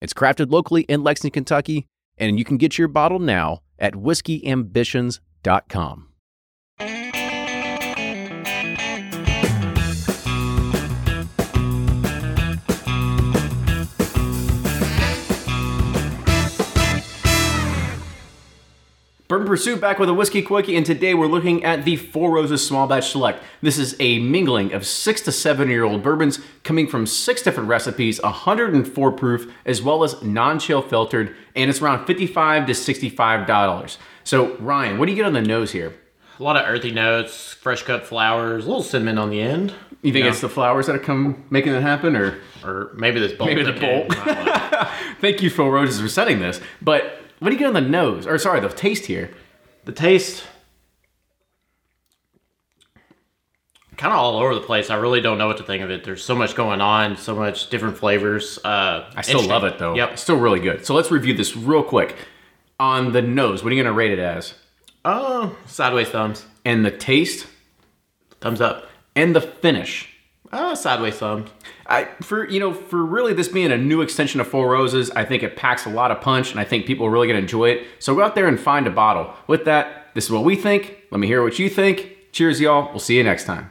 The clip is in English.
It's crafted locally in Lexington, Kentucky, and you can get your bottle now at whiskeyambitions.com. Bourbon Pursuit back with a Whiskey Quickie, and today we're looking at the Four Roses Small Batch Select. This is a mingling of six to seven year old bourbons coming from six different recipes, 104 proof, as well as non chill filtered, and it's around 55 to $65. So, Ryan, what do you get on the nose here? A lot of earthy notes, fresh cut flowers, a little cinnamon on the end. You think it's the flowers that are come making it happen, or Or maybe this bolt. Maybe the bolt. I don't know. thank you, Four Roses, for setting this? But what do you get on the nose, or sorry, the taste here? the taste, kind of all over the place. I really don't know what to think of it. There's so much going on, so much different flavors. Uh, I still love it though. Yep. It's still really good. So let's review this real quick. On the nose, what are you gonna rate it as? Oh, sideways thumbs. And the taste Thumbs up. and the finish. Oh, sideways thumbs. I for you know for really this being a new extension of Four Roses, I think it packs a lot of punch, and I think people are really gonna enjoy it. So go out there and find a bottle. With that, this is what we think. Let me hear what you think. Cheers, y'all. We'll see you next time.